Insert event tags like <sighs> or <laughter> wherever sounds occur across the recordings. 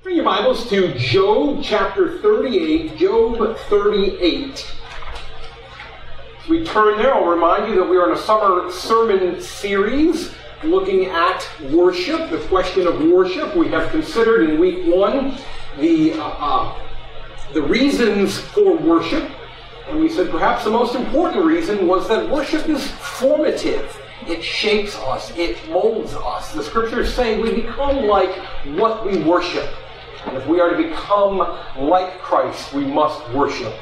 Bring your Bibles to Job chapter 38. Job 38. As we turn there, I'll remind you that we are in a summer sermon series looking at worship, the question of worship. We have considered in week one the, uh, uh, the reasons for worship. And we said perhaps the most important reason was that worship is formative. It shapes us. It molds us. The scriptures say we become like what we worship. And if we are to become like Christ, we must worship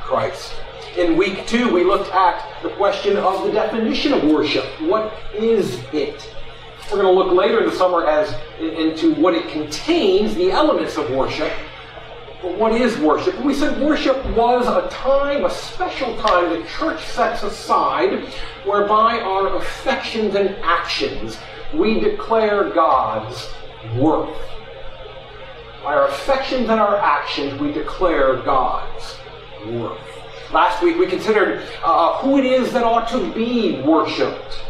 Christ. In week two, we looked at the question of the definition of worship. What is it? We're going to look later in the summer as into what it contains, the elements of worship. But what is worship? We said worship was a time, a special time the church sets aside whereby our affections and actions we declare God's worth. By our affections and our actions, we declare God's worth. Last week we considered uh, who it is that ought to be worshipped.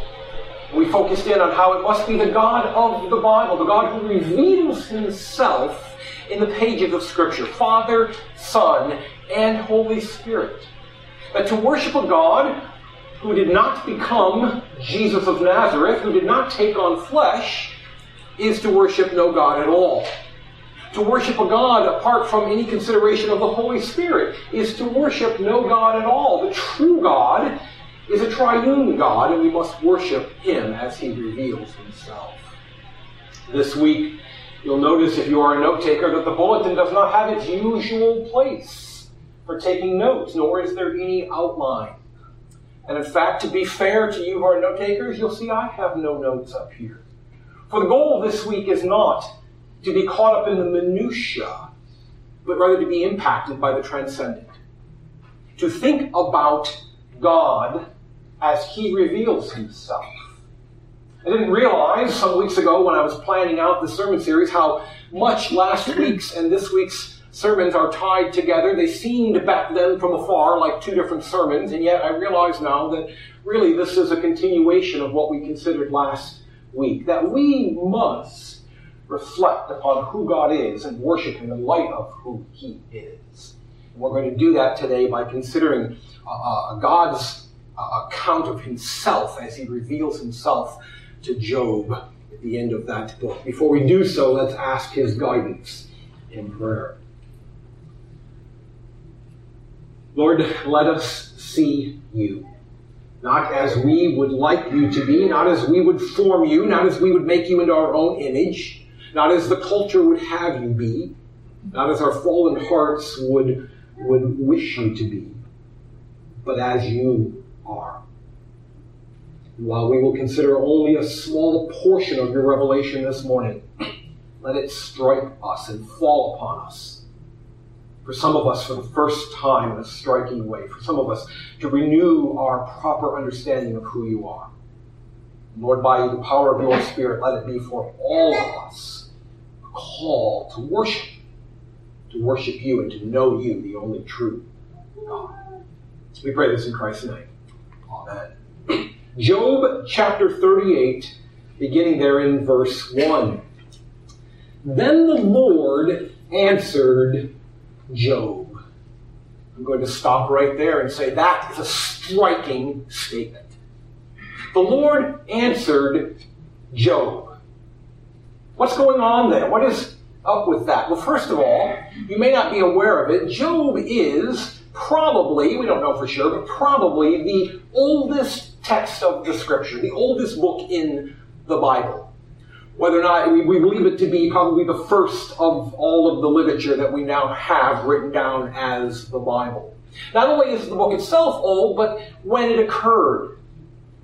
We focused in on how it must be the God of the Bible, the God who reveals himself in the pages of Scripture Father, Son, and Holy Spirit. That to worship a God who did not become Jesus of Nazareth, who did not take on flesh, is to worship no God at all. To worship a God apart from any consideration of the Holy Spirit is to worship no God at all. The true God is a triune God, and we must worship Him as He reveals Himself. This week, You'll notice if you are a note taker that the bulletin does not have its usual place for taking notes, nor is there any outline. And in fact, to be fair to you who are note takers, you'll see I have no notes up here. For the goal this week is not to be caught up in the minutiae, but rather to be impacted by the transcendent. To think about God as He reveals Himself I didn't realize some weeks ago when I was planning out the sermon series how much last week's and this week's sermons are tied together. They seemed back then from afar like two different sermons, and yet I realize now that really this is a continuation of what we considered last week. That we must reflect upon who God is and worship Him in light of who He is. And we're going to do that today by considering uh, uh God's uh, account of Himself as He reveals Himself to Job at the end of that book. Before we do so, let's ask his guidance in prayer. Lord, let us see you. Not as we would like you to be, not as we would form you, not as we would make you into our own image, not as the culture would have you be, not as our fallen hearts would, would wish you to be, but as you are. While we will consider only a small portion of your revelation this morning, let it strike us and fall upon us. For some of us, for the first time in a striking way. For some of us, to renew our proper understanding of who you are. Lord, by the power of your Spirit, let it be for all of us call to worship, to worship you and to know you, the only true God. We pray this in Christ's name. Amen. <clears throat> Job chapter 38, beginning there in verse 1. Then the Lord answered Job. I'm going to stop right there and say that is a striking statement. The Lord answered Job. What's going on there? What is up with that? Well, first of all, you may not be aware of it. Job is probably, we don't know for sure, but probably the oldest text of the scripture, the oldest book in the Bible. Whether or not we, believe it to be probably the first of all of the literature that we now have written down as the Bible. Not only is the book itself old, but when it occurred.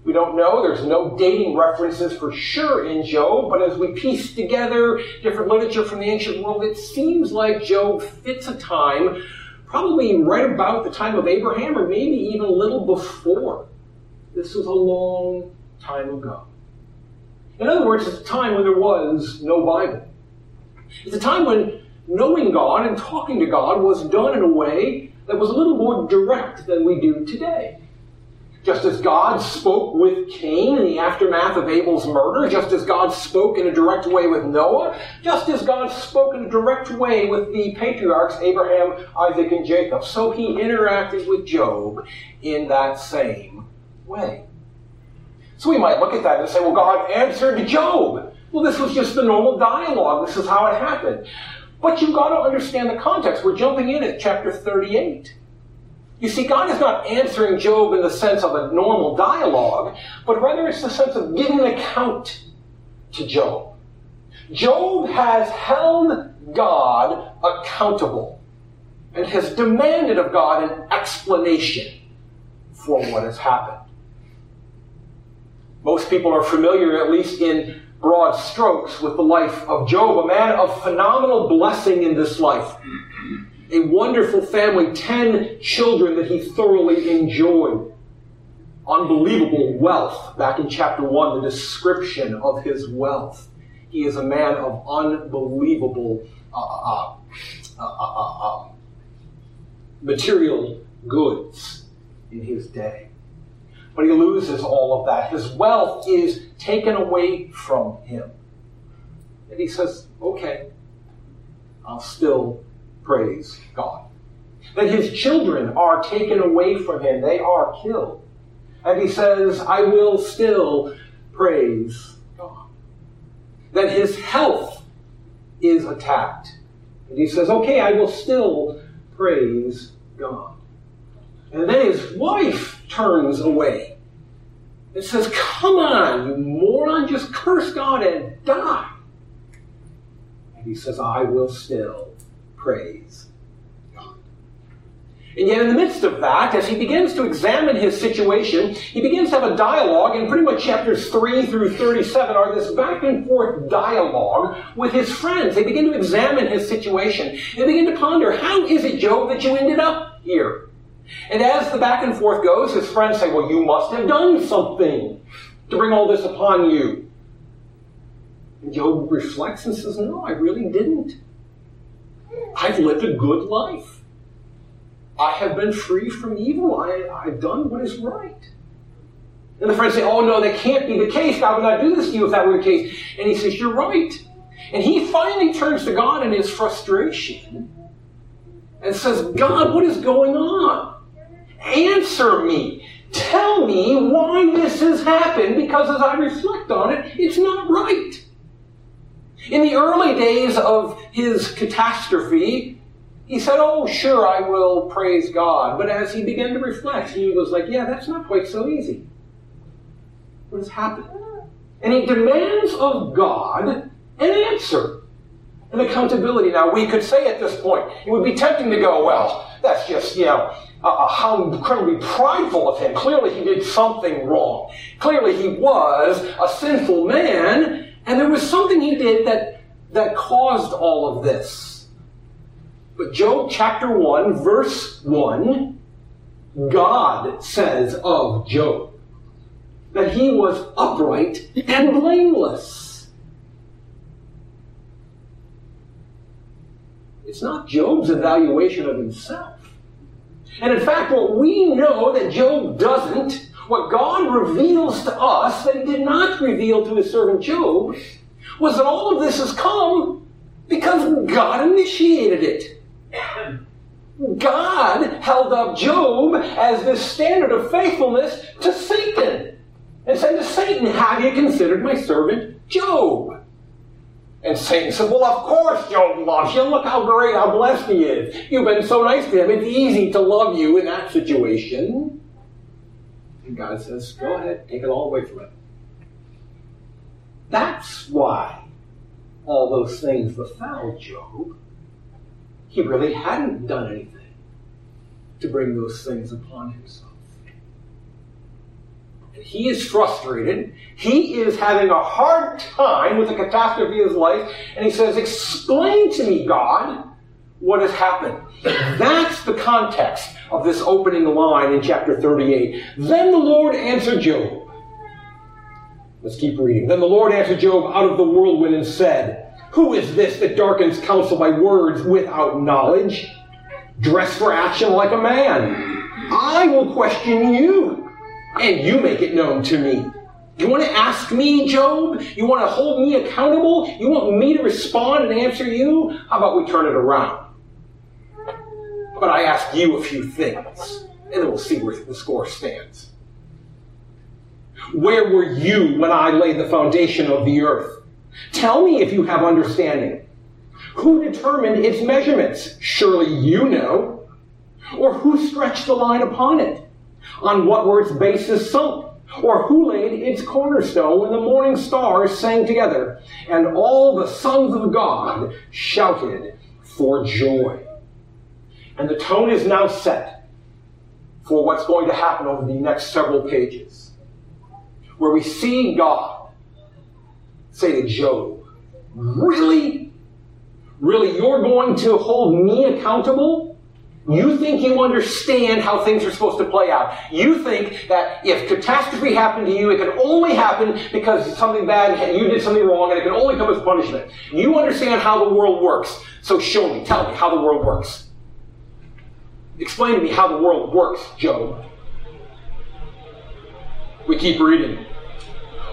We don't know. There's no dating references for sure in Job, but as we piece together different literature from the ancient world, it seems like Job fits a time probably right about the time of Abraham or maybe even a little before. This was a long time ago. In other words, it's a time when there was no Bible. It's a time when knowing God and talking to God was done in a way that was a little more direct than we do today. Just as God spoke with Cain in the aftermath of Abel's murder, just as God spoke in a direct way with Noah, just as God spoke in a direct way with the patriarchs Abraham, Isaac, and Jacob, so he interacted with Job in that same way. So we might look at that and say, well, God answered Job. Well, this was just the normal dialogue. This is how it happened. But you've got to understand the context. We're jumping in at chapter 38. You see, God is not answering Job in the sense of a normal dialogue, but rather it's the sense of giving an account to Job. Job has held God accountable and has demanded of God an explanation for what has happened. Most people are familiar, at least in broad strokes, with the life of Job, a man of phenomenal blessing in this life a wonderful family, 10 children that he thoroughly enjoyed. Unbelievable wealth. Back in chapter 1, the description of his wealth. He is a man of unbelievable uh, uh, uh, material goods in his day. But he loses all of that. His wealth is taken away from him. And he says, okay, I'll still praise God. That his children are taken away from him, they are killed. And he says, I will still praise God. That his health is attacked. And he says, okay, I will still praise God. And then his wife turns away and says, Come on, you moron, just curse God and die. And he says, I will still praise God. And yet, in the midst of that, as he begins to examine his situation, he begins to have a dialogue, and pretty much chapters 3 through 37 are this back and forth dialogue with his friends. They begin to examine his situation. They begin to ponder, how is it, Job, that you ended up here? And as the back and forth goes, his friends say, Well, you must have done something to bring all this upon you. And Job reflects and says, No, I really didn't. I've lived a good life. I have been free from evil. I, I've done what is right. And the friends say, Oh, no, that can't be the case. God would not do this to you if that were the case. And he says, You're right. And he finally turns to God in his frustration and says, God, what is going on? Answer me. Tell me why this has happened because as I reflect on it, it's not right. In the early days of his catastrophe, he said, Oh, sure, I will praise God. But as he began to reflect, he was like, Yeah, that's not quite so easy. What has happened? And he demands of God an answer, an accountability. Now, we could say at this point, it would be tempting to go, Well, that's just, you know, uh, how incredibly prideful of him. Clearly, he did something wrong. Clearly, he was a sinful man, and there was something he did that, that caused all of this. But Job chapter 1, verse 1, God says of Job that he was upright and blameless. It's not Job's evaluation of himself. And in fact, what we know that Job doesn't what God reveals to us that he did not reveal to his servant Job was that all of this has come because God initiated it. God held up Job as this standard of faithfulness to Satan and said to Satan, Have you considered my servant Job? And Satan said, Well, of course Job loves you. Look how great, how blessed he is. You've been so nice to him. It's easy to love you in that situation. And God says, go ahead, take it all away from him. That's why all those things befell Job. He really hadn't done anything to bring those things upon himself. And he is frustrated. He is having a hard time with the catastrophe of his life. And he says, Explain to me, God, what has happened. That's the context of this opening line in chapter 38. Then the Lord answered Job. Let's keep reading. Then the Lord answered Job out of the whirlwind and said, Who is this that darkens counsel by words without knowledge? Dress for action like a man. I will question you. and you make it known to me. You want to ask me, Job? You want to hold me accountable? You want me to respond and answer you? How about we turn it around? But I ask you a few things, and then we'll see where the score stands. Where were you when I laid the foundation of the earth? Tell me if you have understanding. Who determined its measurements? Surely you know. Or who stretched the line upon it? On what were its bases sunk? Or who laid its cornerstone when the morning stars sang together and all the sons of God shouted for joy? And the tone is now set for what's going to happen over the next several pages, where we see God say to Job, Really? Really, you're going to hold me accountable? You think you understand how things are supposed to play out. You think that if catastrophe happened to you, it can only happen because something bad, you did something wrong, and it can only come as punishment. You understand how the world works. So show me, tell me how the world works. Explain to me how the world works, Job. We keep reading.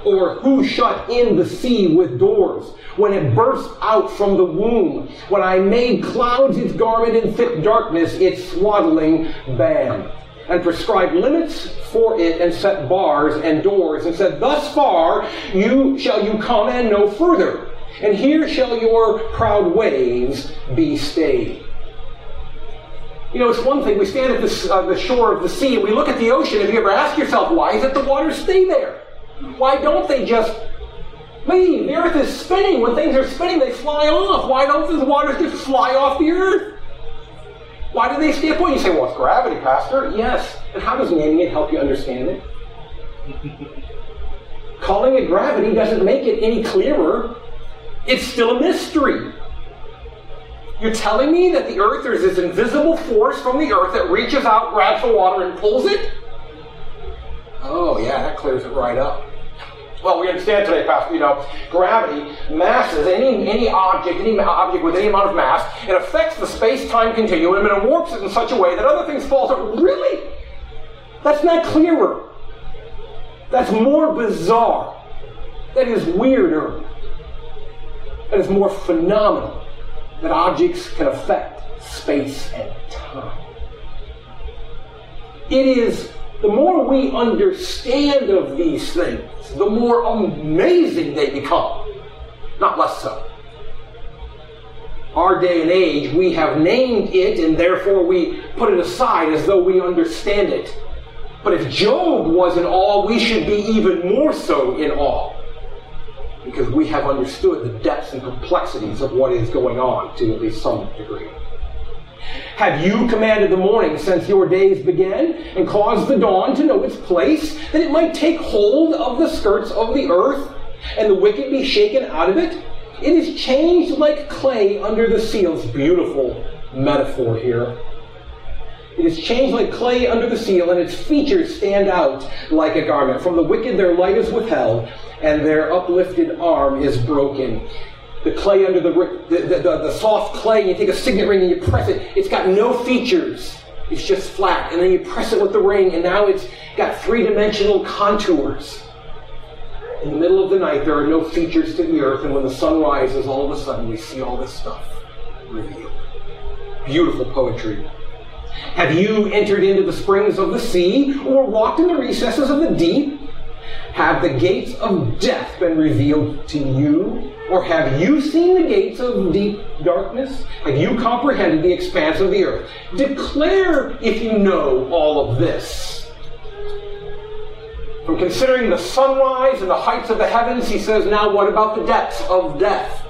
Or who shut in the sea with doors? when it burst out from the womb, when I made clouds its garment in thick darkness, its swaddling band, and prescribed limits for it, and set bars and doors, and said, Thus far you shall you come and no further, and here shall your proud waves be stayed. You know, it's one thing, we stand at the, uh, the shore of the sea and we look at the ocean. Have you ever asked yourself, why is it the waters stay there? Why don't they just Leave. The earth is spinning. When things are spinning, they fly off. Why don't the waters just fly off the earth? Why do they stay point? You say, well, it's gravity, Pastor. Yes. And how does naming it help you understand it? <laughs> Calling it gravity doesn't make it any clearer. It's still a mystery. You're telling me that the earth, there's this invisible force from the earth that reaches out, grabs the water, and pulls it? Oh, yeah, that clears it right up. Well, we understand today, Pastor, you know, gravity, masses, any, any object, any object with any amount of mass, it affects the space-time continuum and it warps it in such a way that other things fall. So, really? That's not clearer. That's more bizarre. That is weirder. That is more phenomenal that objects can affect space and time. It is the more we understand of these things, the more amazing they become, not less so. Our day and age, we have named it and therefore we put it aside as though we understand it. But if Job was in awe, we should be even more so in awe because we have understood the depths and complexities of what is going on to at least some degree. Have you commanded the morning since your days began, and caused the dawn to know its place, that it might take hold of the skirts of the earth, and the wicked be shaken out of it? It is changed like clay under the seals. Beautiful metaphor here. It is changed like clay under the seal, and its features stand out like a garment. From the wicked their light is withheld, and their uplifted arm is broken the clay under the, the, the, the, soft clay, you take a signet ring and you press it. It's got no features. It's just flat. And then you press it with the ring, and now it's got three dimensional contours. In the middle of the night, there are no features to the earth, and when the sun rises, all of a sudden we see all this stuff revealed. Beautiful poetry. Have you entered into the springs of the sea, or walked in the recesses of the deep? Have the gates of death been revealed to you? Or have you seen the gates of deep darkness? Have you comprehended the expanse of the earth? Declare if you know all of this. From considering the sunrise and the heights of the heavens, he says, now what about the depths of death?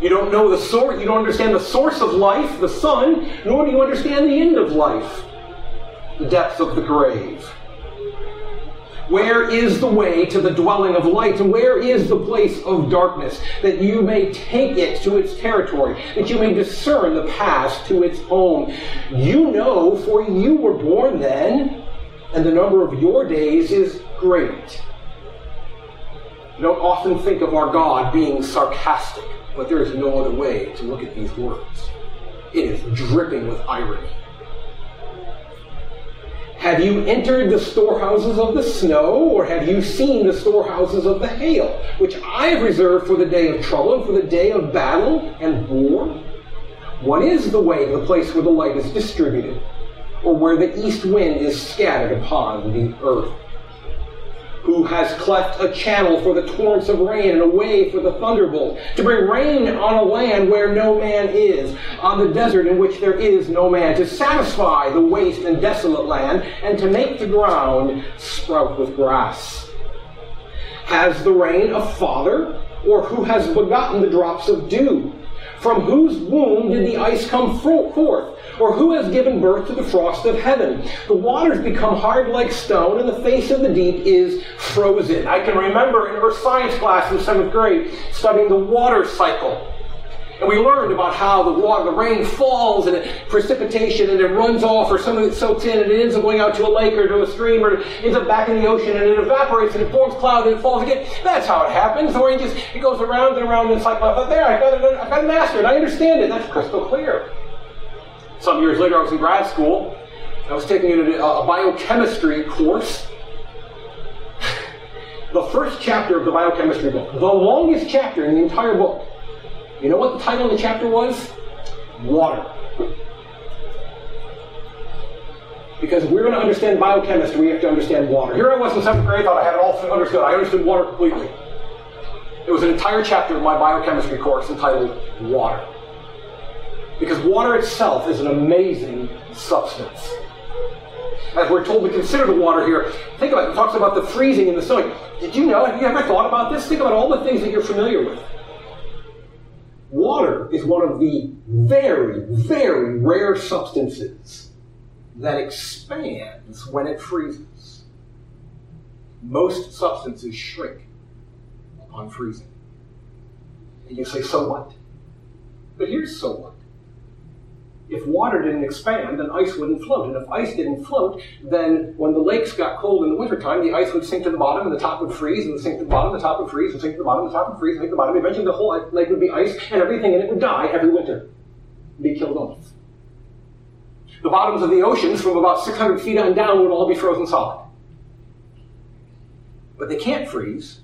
You don't know the source, you don't understand the source of life, the sun, nor do you understand the end of life, the depth of the grave. Where is the way to the dwelling of light? And where is the place of darkness? That you may take it to its territory, that you may discern the path to its home. You know, for you were born then, and the number of your days is great. You don't often think of our God being sarcastic, but there is no other way to look at these words. It is dripping with irony. Have you entered the storehouses of the snow, or have you seen the storehouses of the hail, which I have reserved for the day of trouble and for the day of battle and war? What is the way to the place where the light is distributed, or where the east wind is scattered upon the earth? Who has cleft a channel for the torrents of rain and a way for the thunderbolt, to bring rain on a land where no man is, on the desert in which there is no man, to satisfy the waste and desolate land, and to make the ground sprout with grass. Has the rain a father, or who has begotten the drops of dew? From whose womb did the ice come forth? Or who has given birth to the frost of heaven? The waters become hard like stone, and the face of the deep is frozen. I can remember in our science class in seventh grade studying the water cycle. And we learned about how the water, the rain falls and it, precipitation and it runs off or some of it soaks in and it ends up going out to a lake or to a stream or ends up back in the ocean and it evaporates and it forms clouds and it falls again. That's how it happens. The rain just, it goes around and around and it's like, well, there, I got it, I got to master it mastered. I understand it. That's crystal clear. Some years later, I was in grad school. I was taking a, a biochemistry course. <sighs> the first chapter of the biochemistry book, the longest chapter in the entire book, you know what the title of the chapter was? Water. Because we're going to understand biochemistry, we have to understand water. Here I was in seventh grade, thought I had it all understood. I understood water completely. It was an entire chapter of my biochemistry course entitled Water. Because water itself is an amazing substance. As we're told to consider the water here, think about it. It talks about the freezing and the snowing. Did you know? Have you ever thought about this? Think about all the things that you're familiar with. Water is one of the very, very rare substances that expands when it freezes. Most substances shrink upon freezing. And you say, so what? But here's so what. If water didn't expand, then ice wouldn't float. And if ice didn't float, then when the lakes got cold in the wintertime, the ice would sink to the bottom and the top would freeze, and sink to the bottom, the top would freeze, and sink to the bottom, the top would freeze, and sink to the bottom. Eventually the whole lake would be ice, and everything in it would die every winter. Be killed off. The bottoms of the oceans, from about 600 feet on down, would all be frozen solid. But they can't freeze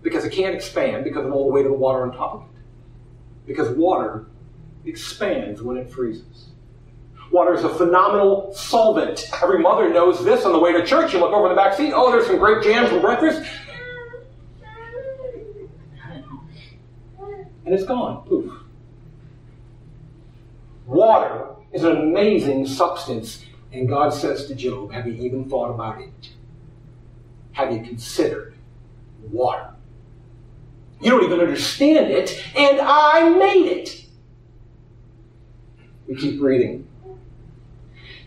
because it can't expand because of all the weight of the water on top of it. Because water expands when it freezes. Water is a phenomenal solvent. Every mother knows this on the way to church. You look over the back seat, oh, there's some grape jam for breakfast. And it's gone. Poof. Water is an amazing substance. And God says to Job, Have you even thought about it? Have you considered water? You don't even understand it, and I made it. We keep reading.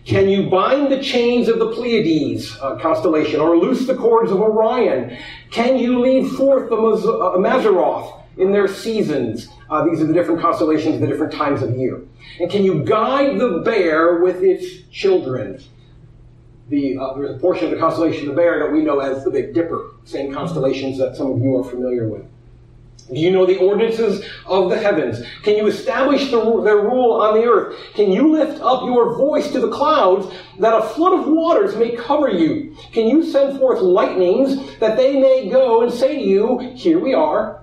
Can you bind the chains of the Pleiades uh, constellation or loose the cords of Orion? Can you lead forth the uh, Mazzaroth in their seasons? Uh, these are the different constellations, the different times of year. And can you guide the bear with its children? The, uh, there's a portion of the constellation of the bear that we know as the Big Dipper, same constellations that some of you are familiar with. Do you know the ordinances of the heavens? Can you establish the, their rule on the earth? Can you lift up your voice to the clouds that a flood of waters may cover you? Can you send forth lightnings that they may go and say to you, Here we are?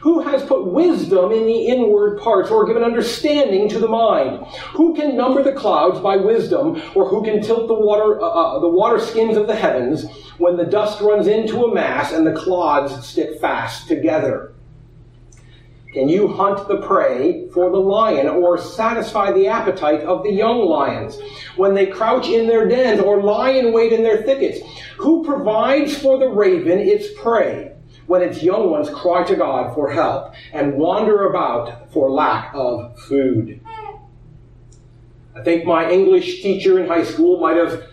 Who has put wisdom in the inward parts or given understanding to the mind? Who can number the clouds by wisdom or who can tilt the water, uh, uh, the water skins of the heavens when the dust runs into a mass and the clods stick fast together? Can you hunt the prey for the lion or satisfy the appetite of the young lions when they crouch in their dens or lie in wait in their thickets? Who provides for the raven its prey when its young ones cry to God for help and wander about for lack of food? I think my English teacher in high school might have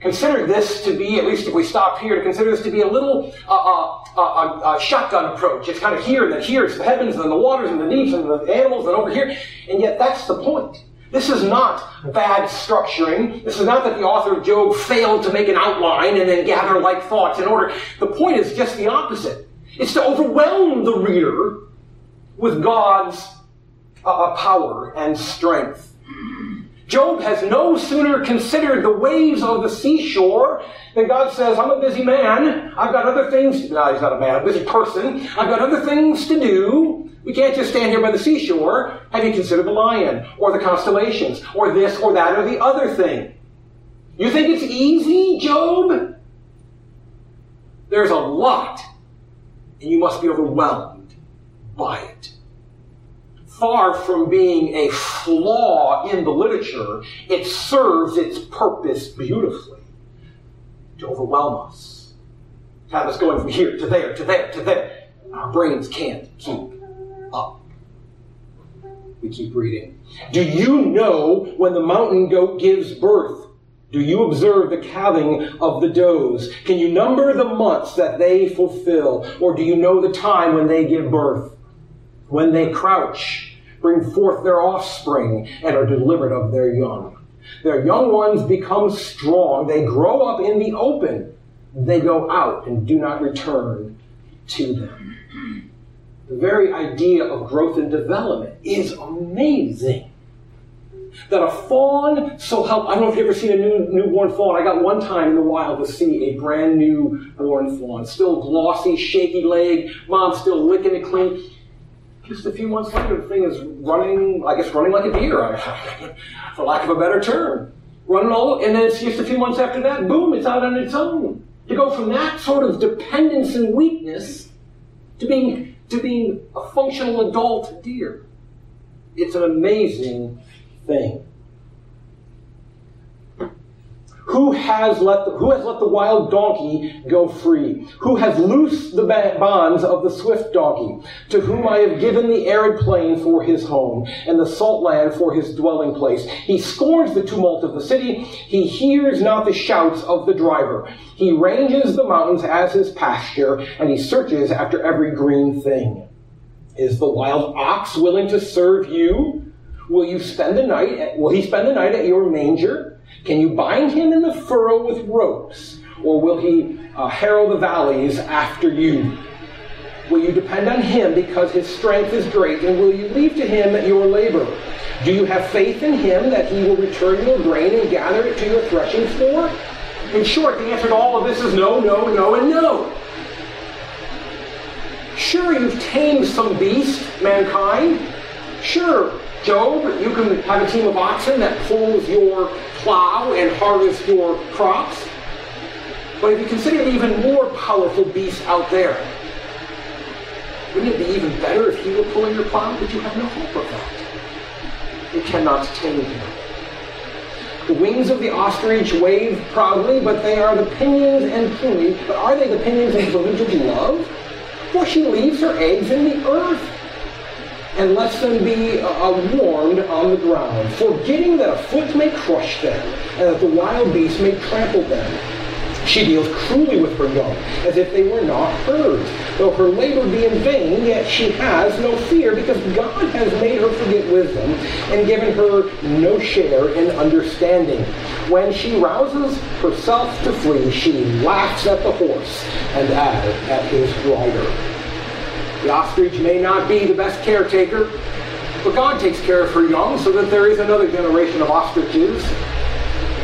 consider this to be, at least if we stop here, to consider this to be a little uh, uh, uh, uh, shotgun approach. It's kind of here and then here. It's the heavens and then the waters and the deeps and the animals and over here. And yet that's the point. This is not bad structuring. This is not that the author of Job failed to make an outline and then gather like thoughts in order. The point is just the opposite. It's to overwhelm the reader with God's uh, uh, power and strength Job has no sooner considered the waves of the seashore than God says, I'm a busy man. I've got other things. No, he's not a man, I'm a busy person. I've got other things to do. We can't just stand here by the seashore. Have you considered the lion or the constellations or this or that or the other thing? You think it's easy, Job? There's a lot, and you must be overwhelmed by it far from being a flaw in the literature, it serves its purpose beautifully to overwhelm us, to have us going from here to there to there to there. Our brains can't keep up. We keep reading. Do you know when the mountain goat gives birth? Do you observe the calving of the does? Can you number the months that they fulfill? Or do you know the time when they give birth? When they crouch, bring forth their offspring, and are delivered of their young. Their young ones become strong. They grow up in the open. They go out and do not return to them. The very idea of growth and development is amazing. That a fawn so help I don't know if you've ever seen a new newborn fawn. I got one time in the wild to see a brand new born fawn. Still glossy, shaky leg, mom still licking it clean just a few months later, the thing is running, I guess, running like a deer, <laughs> for lack of a better term. Running all, and then it's just a few months after that, boom, it's out on its own. To go from that sort of dependence and weakness to being, to being a functional adult deer. It's an amazing thing. Who has let the, who has let the wild donkey go free? Who has loosed the bonds of the swift donkey? To whom I have given the arid plain for his home, and the salt land for his dwelling place. He scorns the tumult of the city. He hears not the shouts of the driver. He ranges the mountains as his pasture, and he searches after every green thing. Is the wild ox willing to serve you? Will you spend the night? Will he spend the night at your manger? Can you bind him in the furrow with ropes, or will he uh, harrow the valleys after you? Will you depend on him because his strength is great, and will you leave to him your labor? Do you have faith in him that he will return your grain and gather it to your threshing floor? In short, the answer to all of this is no, no, no, and no. Sure, you've tamed some beast, mankind. Sure, Job, you can have a team of oxen that pulls your plow and harvest your crops. But if you consider even more powerful beast out there, wouldn't it be even better if he were pulling your plow? But you have no hope of that. You cannot tame him. The wings of the ostrich wave proudly, but they are the pinions and plumage. But are they the pinions and plumage of love? For she leaves her eggs in the earth and lets them be uh, uh, warmed on the ground, forgetting that a foot may crush them, and that the wild beast may trample them. She deals cruelly with her young, as if they were not hers. Though her labor be in vain, yet she has no fear, because God has made her forget wisdom, and given her no share in understanding. When she rouses herself to flee, she laughs at the horse, and at, at his rider. The ostrich may not be the best caretaker, but God takes care of her young so that there is another generation of ostriches.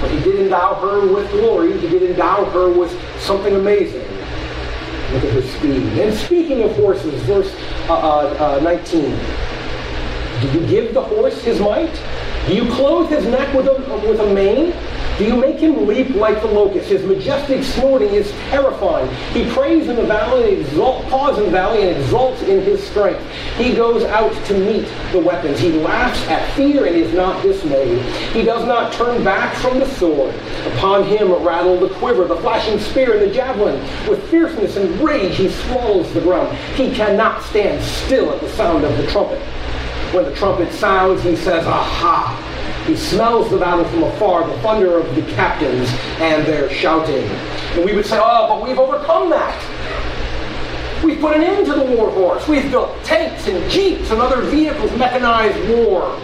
But he did endow her with glory. He did endow her with something amazing. Look at her speed. And speaking of horses, verse uh, uh, uh, 19. Do you give the horse his might? Do you clothe his neck with a, with a mane? Do you make him leap like the locust? His majestic snorting is terrifying. He prays in the valley and exalts, paws in the valley and exalts in his strength. He goes out to meet the weapons. He laughs at fear and is not dismayed. He does not turn back from the sword. Upon him rattle the quiver, the flashing spear, and the javelin. With fierceness and rage he swallows the ground. He cannot stand still at the sound of the trumpet. When the trumpet sounds, he says, Aha! He smells the battle from afar, the thunder of the captains and their shouting. And we would say, oh, but we've overcome that. We've put an end to the war horse. We've built tanks and jeeps and other vehicles, mechanized war.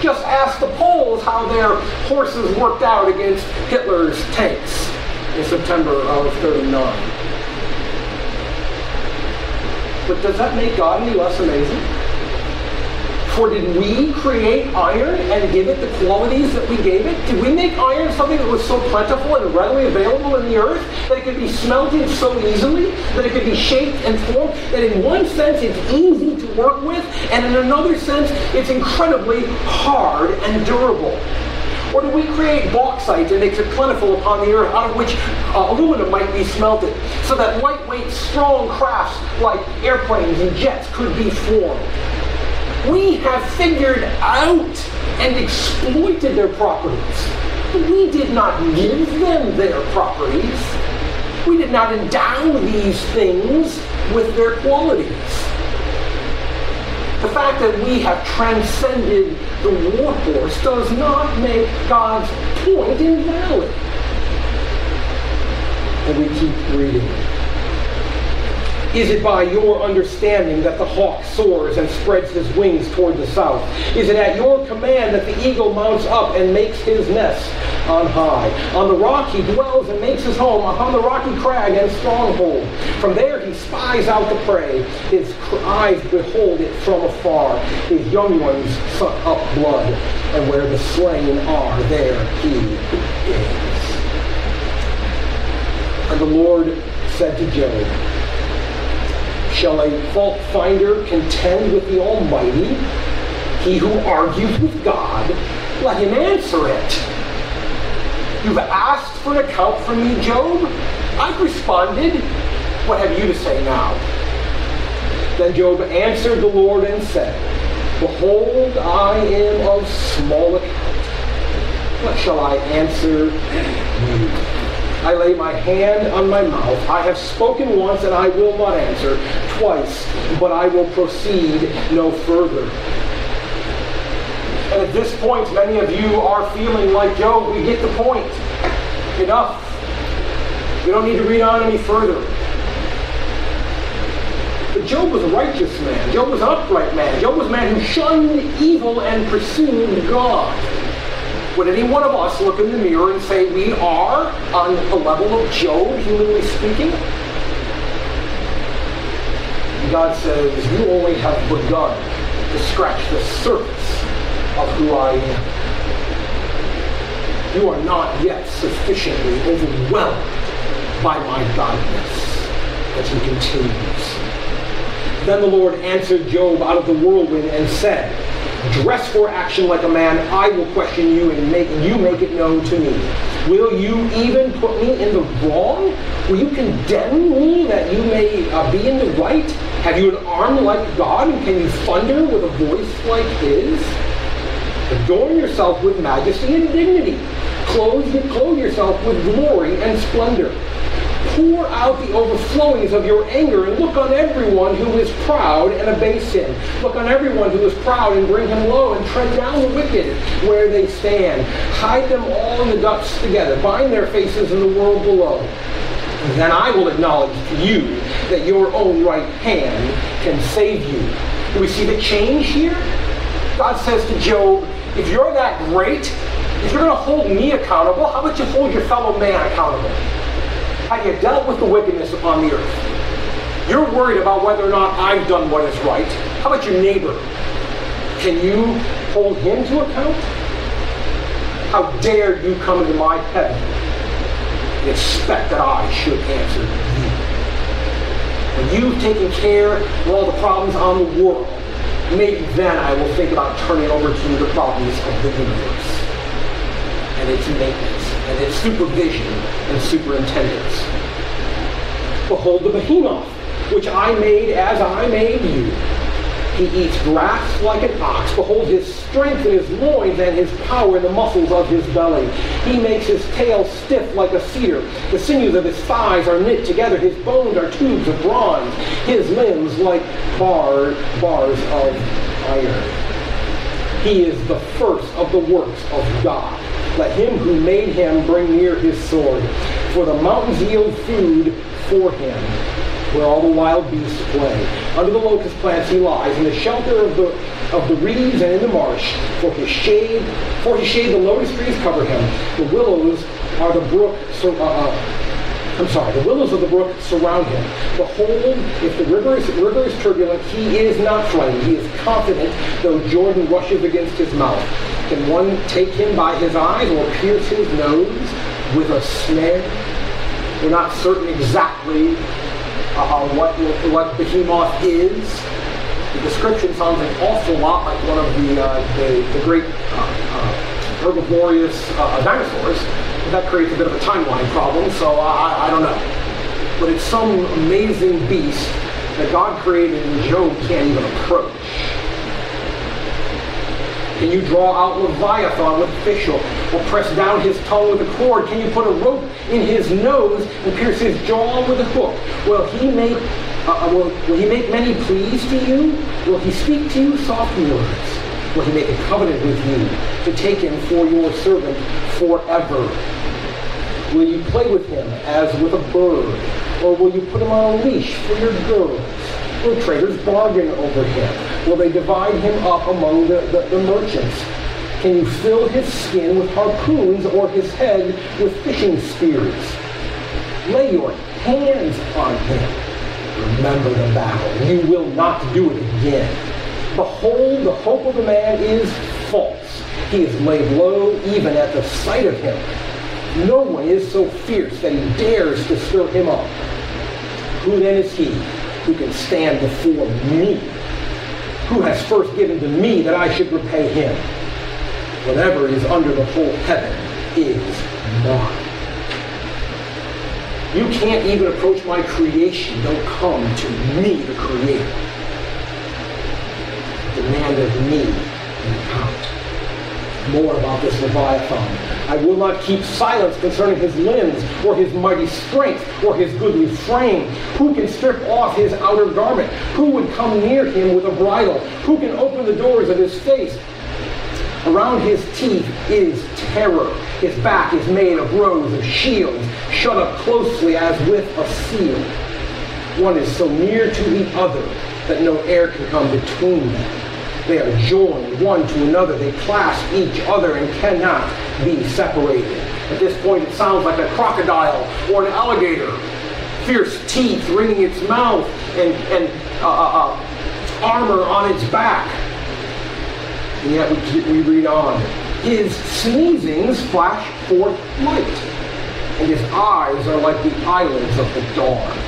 Just ask the Poles how their horses worked out against Hitler's tanks in September of 39. But does that make God any less amazing? For did we create iron and give it the qualities that we gave it? Did we make iron something that was so plentiful and readily available in the earth that it could be smelted so easily, that it could be shaped and formed, that in one sense it's easy to work with, and in another sense it's incredibly hard and durable? Or do we create bauxite and makes it plentiful upon the earth, out of which uh, aluminum might be smelted, so that lightweight, strong crafts like airplanes and jets could be formed? We have figured out and exploited their properties. We did not give them their properties. We did not endow these things with their qualities. The fact that we have transcended the warhorse does not make God's point invalid. And we keep reading. Is it by your understanding that the hawk soars and spreads his wings toward the south? Is it at your command that the eagle mounts up and makes his nest on high? On the rock he dwells and makes his home, upon the rocky crag and stronghold. From there he spies out the prey. His eyes behold it from afar. His young ones suck up blood, and where the slain are, there he is. And the Lord said to Job, Shall a fault finder contend with the Almighty? He who argues with God, let him answer it. You've asked for an account from me, Job. I've responded. What have you to say now? Then Job answered the Lord and said, Behold, I am of small account. What shall I answer you? I lay my hand on my mouth. I have spoken once and I will not answer twice, but I will proceed no further. And at this point, many of you are feeling like Job. We get the point. Enough. We don't need to read on any further. But Job was a righteous man. Job was an upright man. Job was a man who shunned evil and pursued God. Would any one of us look in the mirror and say we are on the level of Job, humanly speaking? God says, you only have begun to scratch the surface of who I am. You are not yet sufficiently overwhelmed by my godness. But he continues. Then the Lord answered Job out of the whirlwind and said, Dress for action like a man. I will question you and make you make it known to me. Will you even put me in the wrong? Will you condemn me that you may uh, be in the right? Have you an arm like God and can you thunder with a voice like his? Adorn yourself with majesty and dignity. Clothe, clothe yourself with glory and splendor pour out the overflowings of your anger and look on everyone who is proud and abase him. Look on everyone who is proud and bring him low and tread down the wicked where they stand. Hide them all in the dust together. Bind their faces in the world below. And then I will acknowledge to you that your own right hand can save you. Do we see the change here? God says to Job, if you're that great, if you're going to hold me accountable, how about you hold your fellow man accountable? Have you dealt with the wickedness upon the earth? You're worried about whether or not I've done what is right. How about your neighbor? Can you hold him to account? How dare you come into my heaven and expect that I should answer you? When you've taken care of all the problems on the world, maybe then I will think about turning over to you the problems of the universe and its maintenance and its supervision and superintendence. Behold the behemoth, which I made as I made you. He eats grass like an ox. Behold his strength in his loins and his power in the muscles of his belly. He makes his tail stiff like a cedar. The sinews of his thighs are knit together. His bones are tubes of bronze. His limbs like bar, bars of iron. He is the first of the works of God. Let him who made him bring near his sword. For the mountains yield food for him, where all the wild beasts play. Under the locust plants he lies, in the shelter of the of the reeds and in the marsh. For his shade, for his shade the lotus trees cover him. The willows are the brook. So, uh, uh, I'm sorry, the willows of the brook surround him. Behold, if the river is, river is turbulent, he is not frightened. He is confident, though Jordan rushes against his mouth. Can one take him by his eyes or pierce his nose with a snare? We're not certain exactly uh, what, what behemoth is. The description sounds an awful lot like one of the, uh, the, the, great uh, uh herbivorous uh, dinosaurs. That creates a bit of a timeline problem, so I, I don't know. But it's some amazing beast that God created and Job can't even approach. Can you draw out Leviathan with a fish or press down his tongue with a cord? Can you put a rope in his nose and pierce his jaw with a hook? Will he make uh, uh, will, will he make many pleas to you? Will he speak to you soft words? Will he make a covenant with you to take him for your servant forever? Will you play with him as with a bird? Or will you put him on a leash for your girls? Will traders bargain over him? Will they divide him up among the, the, the merchants? Can you fill his skin with harpoons or his head with fishing spears? Lay your hands on him. Remember the battle. You will not do it again. Behold, the hope of a man is false. He is laid low even at the sight of him. No one is so fierce that he dares to stir him up. Who then is he who can stand before me, who has first given to me that I should repay him. Whatever is under the whole heaven is mine. You can't even approach my creation. Don't come to me, the Creator. Demand of me an account. More about this Leviathan I will not keep silence concerning his limbs, or his mighty strength, or his goodly frame. Who can strip off his outer garment? Who would come near him with a bridle? Who can open the doors of his face? Around his teeth is terror. His back is made of rows of shields, shut up closely as with a seal. One is so near to the other that no air can come between them. They are joined one to another. They clasp each other and cannot be separated. At this point, it sounds like a crocodile or an alligator. Fierce teeth ringing its mouth and, and uh, uh, uh, armor on its back. And yet we, we read on. His sneezings flash forth light, and his eyes are like the eyelids of the dawn.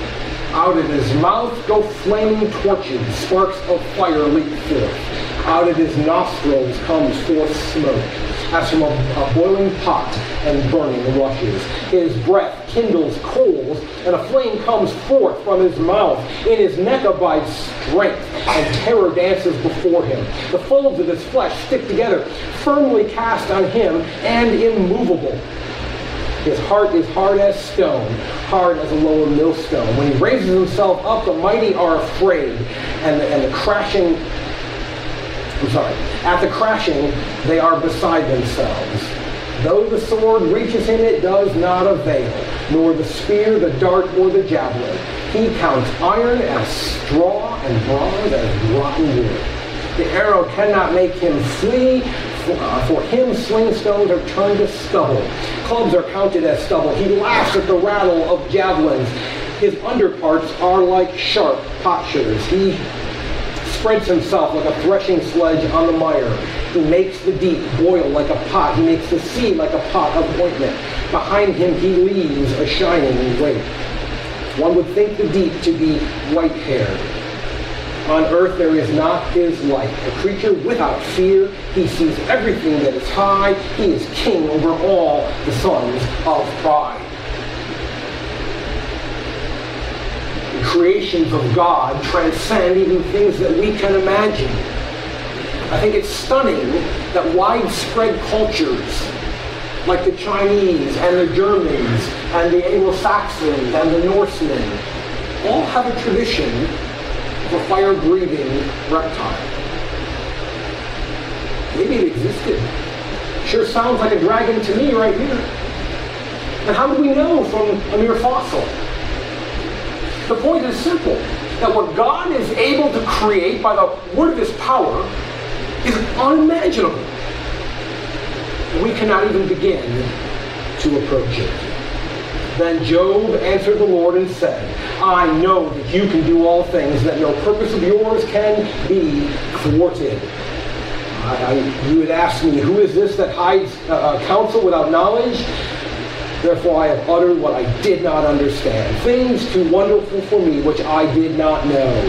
Out of his mouth go flaming torches, sparks of fire leap forth. Out of his nostrils comes forth smoke, as from a, a boiling pot and burning rushes. His breath kindles coals, and a flame comes forth from his mouth. In his neck abides strength, and terror dances before him. The folds of his flesh stick together, firmly cast on him and immovable. His heart is hard as stone, hard as a lower millstone. When he raises himself up, the mighty are afraid, and the, and the crashing I'm sorry. At the crashing, they are beside themselves. Though the sword reaches him, it does not avail, nor the spear, the dart, or the javelin. He counts iron as straw and bronze as rotten wood. The arrow cannot make him flee. For, uh, for him, sling stones are turned to stubble. Clubs are counted as stubble. He laughs at the rattle of javelins. His underparts are like sharp potsherds. He spreads himself like a threshing sledge on the mire. He makes the deep boil like a pot. He makes the sea like a pot of ointment. Behind him he leaves a shining wake. One would think the deep to be white-haired. On earth there is not his like. A creature without fear. He sees everything that is high. He is king over all the sons of pride. Creations of God transcend even things that we can imagine. I think it's stunning that widespread cultures like the Chinese and the Germans and the Anglo-Saxons and the Norsemen all have a tradition of a fire-breathing reptile. Maybe it existed. Sure sounds like a dragon to me right here. And how do we know from a mere fossil? The point is simple that what God is able to create by the word of his power is unimaginable. We cannot even begin to approach it. Then Job answered the Lord and said, I know that you can do all things, that no purpose of yours can be thwarted. I, I, you would ask me, who is this that hides uh, uh, counsel without knowledge? Therefore I have uttered what I did not understand, things too wonderful for me which I did not know.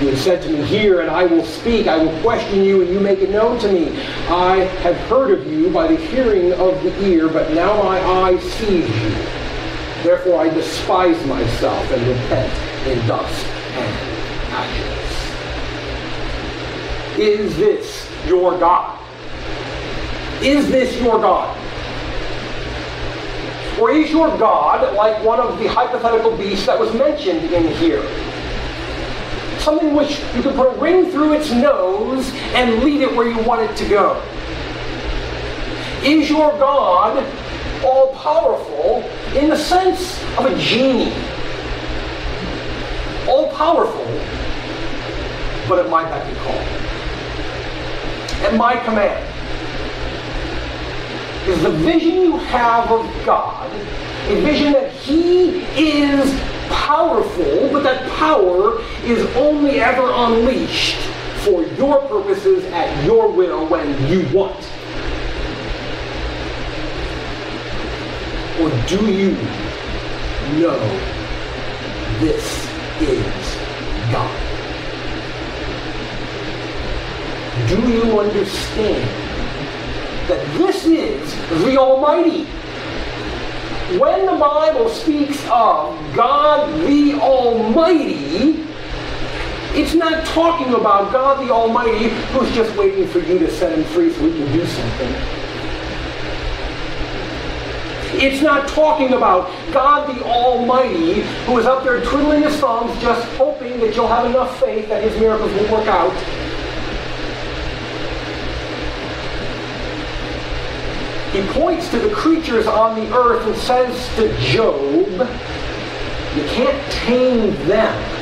You have said to me, Hear, and I will speak. I will question you, and you make it known to me. I have heard of you by the hearing of the ear, but now my eye sees you. Therefore I despise myself and repent in dust and ashes. Is this your God? Is this your God? Or is your God like one of the hypothetical beasts that was mentioned in here? something which you can put a ring through its nose and lead it where you want it to go. Is your God all powerful in the sense of a genie? All powerful, but at my beck and call. At my command. Is the vision you have of God a vision that He is powerful, but that power is only ever unleashed for your purposes at your will when you want. Or do you know this is God? Do you understand that this is the Almighty? when the Bible speaks of God the Almighty, it's not talking about God the Almighty who's just waiting for you to set him free so he can do something. It's not talking about God the Almighty who is up there twiddling his thumbs just hoping that you'll have enough faith that his miracles will work out. He points to the creatures on the earth and says to Job, you can't tame them.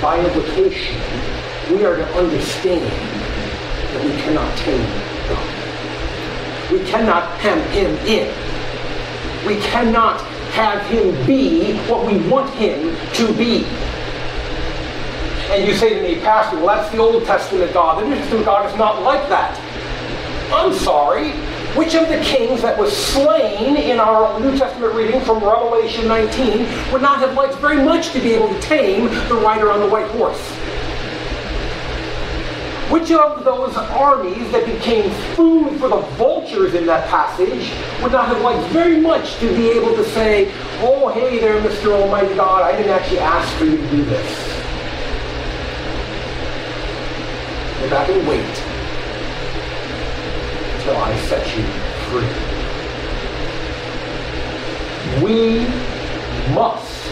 By implication, we are to understand that we cannot tame God. We cannot hem him in. We cannot have him be what we want him to be. And you say to me, Pastor, well, that's the Old Testament God. The New Testament God is not like that. I'm sorry, which of the kings that was slain in our New Testament reading from Revelation 19 would not have liked very much to be able to tame the rider on the white horse? Which of those armies that became food for the vultures in that passage would not have liked very much to be able to say, oh, hey there, Mr. Almighty God, I didn't actually ask for you to do this. Go back and wait I set you free. We must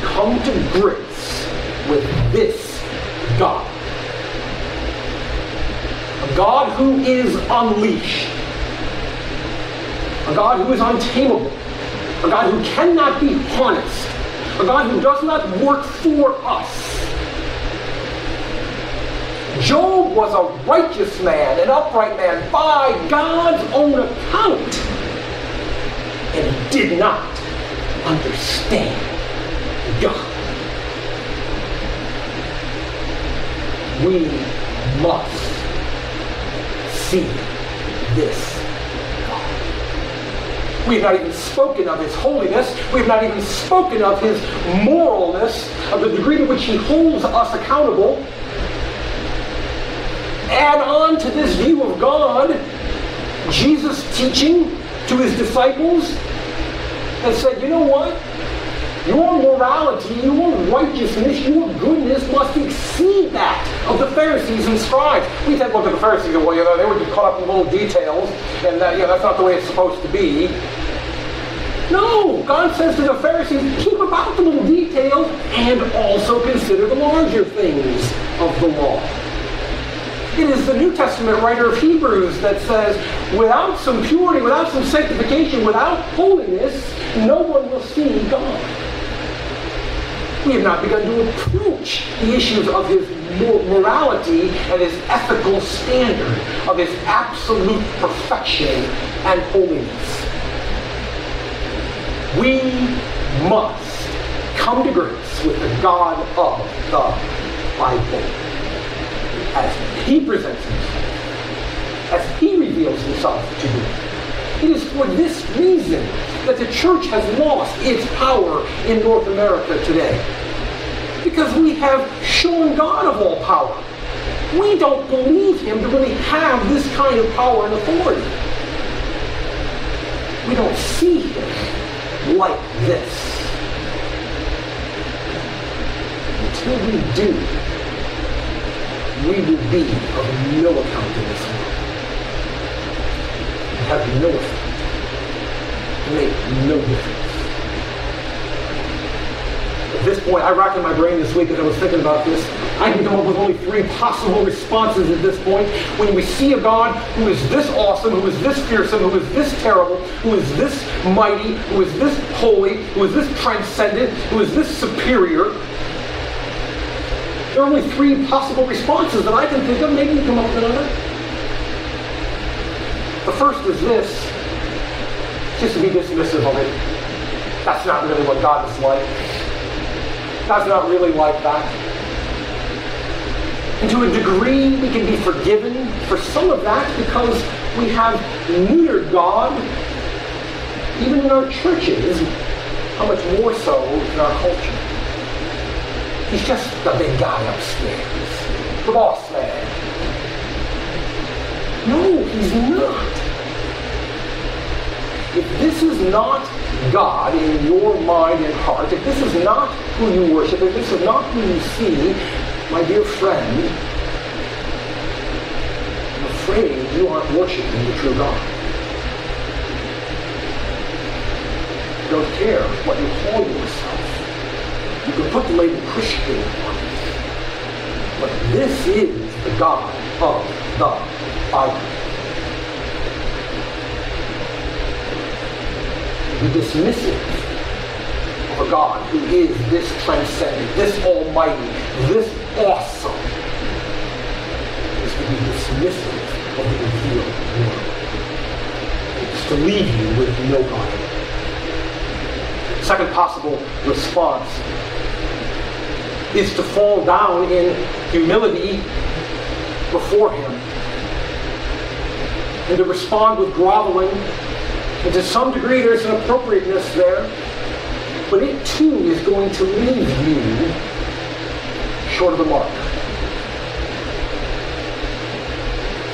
come to grips with this God. A God who is unleashed. A God who is untamable. A God who cannot be harnessed. A God who does not work for us Job was a righteous man, an upright man by God's own account. And he did not understand God. We must see this God. We have not even spoken of his holiness. We have not even spoken of his moralness, of the degree to which he holds us accountable add on to this view of God Jesus' teaching to his disciples and said, you know what? Your morality, your righteousness, your goodness must exceed that of the Pharisees and scribes. We think, look at the Pharisees, and well, you know, they were just caught up in little details, and that, you know, that's not the way it's supposed to be. No, God says to the Pharisees, keep about the little details and also consider the larger things of the law. It is the New Testament writer of Hebrews that says, without some purity, without some sanctification, without holiness, no one will see God. We have not begun to approach the issues of his morality and his ethical standard, of his absolute perfection and holiness. We must come to grips with the God of the Bible as he presents himself, as he reveals himself to you. It is for this reason that the church has lost its power in North America today. Because we have shown God of all power. We don't believe him to really have this kind of power and authority. We don't see him like this. Until we do, we will be of no account in this world. Have no effect. Make no difference. At this point, I racked in my brain this week as I was thinking about this. I can come up with only three possible responses at this point. When we see a God who is this awesome, who is this fearsome, who is this terrible, who is this mighty, who is this holy, who is this transcendent, who is this superior, there are only three possible responses that I can think of. Maybe you come up with another. The first is this, just to be dismissive of it. That's not really what God is like. God's not really like that. And to a degree, we can be forgiven for some of that because we have neutered God, even in our churches, how much more so in our culture. He's just the big guy upstairs, the boss man. No, he's not. If this is not God in your mind and heart, if this is not who you worship, if this is not who you see, my dear friend, I'm afraid you aren't worshiping the true God. Don't care what you call yourself. You can put the label Christian on it. But this is the God of the Bible. To be dismissive of a God who is this transcendent, this almighty, this awesome, is to be dismissive of the revealed word. It's to leave you with no God. Second possible response is to fall down in humility before him and to respond with groveling and to some degree, there's an appropriateness there. But it too is going to leave you short of the mark.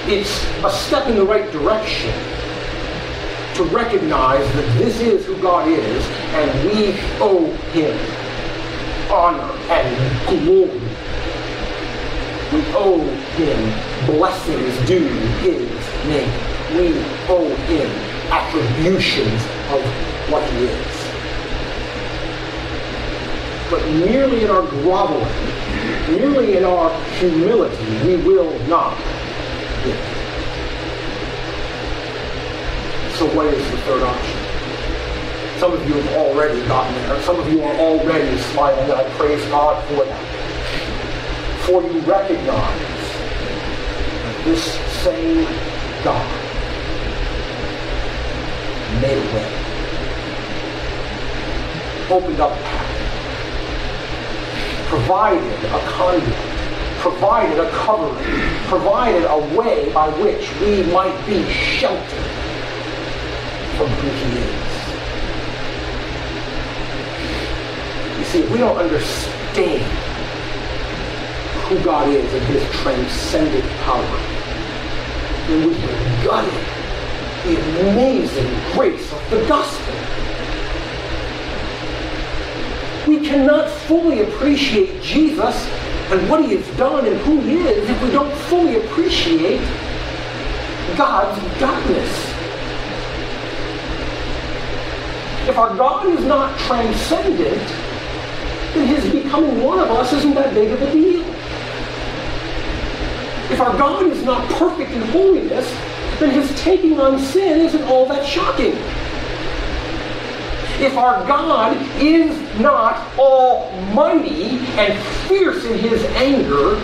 It's a step in the right direction to recognize that this is who God is, and we owe him honor and glory. We owe him blessings due his name. We owe him attributions of what he is. But merely in our groveling, merely in our humility, we will not get. So what is the third option? Some of you have already gotten there. Some of you are already smiling, I praise God for that. For you recognize this same God made a way. Opened up path. Provided a conduit. Provided a covering. Provided a way by which we might be sheltered is. You see, if we don't understand who God is and his transcendent power, then we are gutted the amazing grace of the gospel. We cannot fully appreciate Jesus and what he has done and who he is if we don't fully appreciate God's godness. If our God is not transcendent, then his becoming one of us isn't that big of a deal. If our God is not perfect in holiness, then his taking on sin isn't all that shocking. If our God is not almighty and fierce in his anger,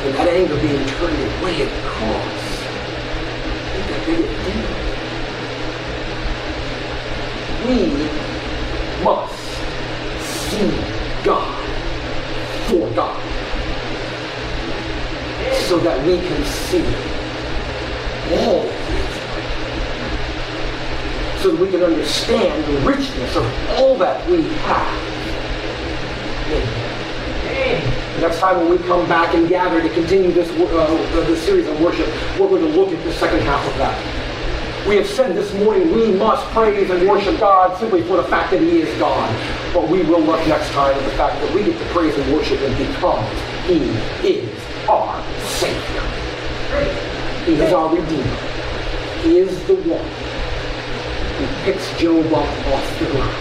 and that anger being turned away at the cross, isn't that big a deal? We must see God for God so that we can see. All so that we can understand the richness of all that we have. Next time when we come back and gather to continue this, uh, this series on worship, we're going to look at the second half of that. We have said this morning we must praise and worship God simply for the fact that He is God. But we will look next time at the fact that we get to praise and worship Him because He is our Savior. He is our Redeemer. He is the one who picks Job up off the ground.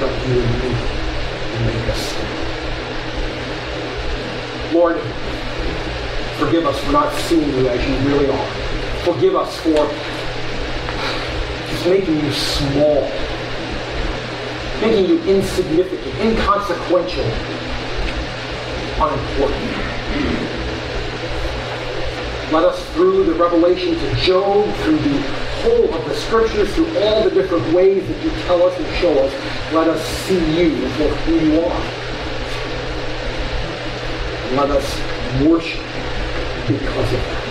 But you and me and make us stand. Lord, forgive us for not seeing you as you really are. Forgive us for just making you small, making you insignificant, inconsequential, unimportant. Let us, through the revelation to Job, through the whole of the scriptures, through all the different ways that you tell us and show us, let us see you for who you are. Let us worship because of that.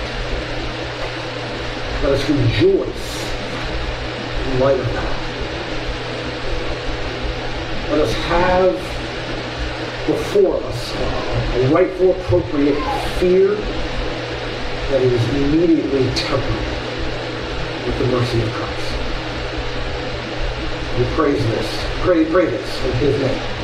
Let us rejoice in light of that. Let us have before us a rightful, appropriate fear that is immediately tempered with the mercy of Christ. We praise this. Pray, pray this in his name.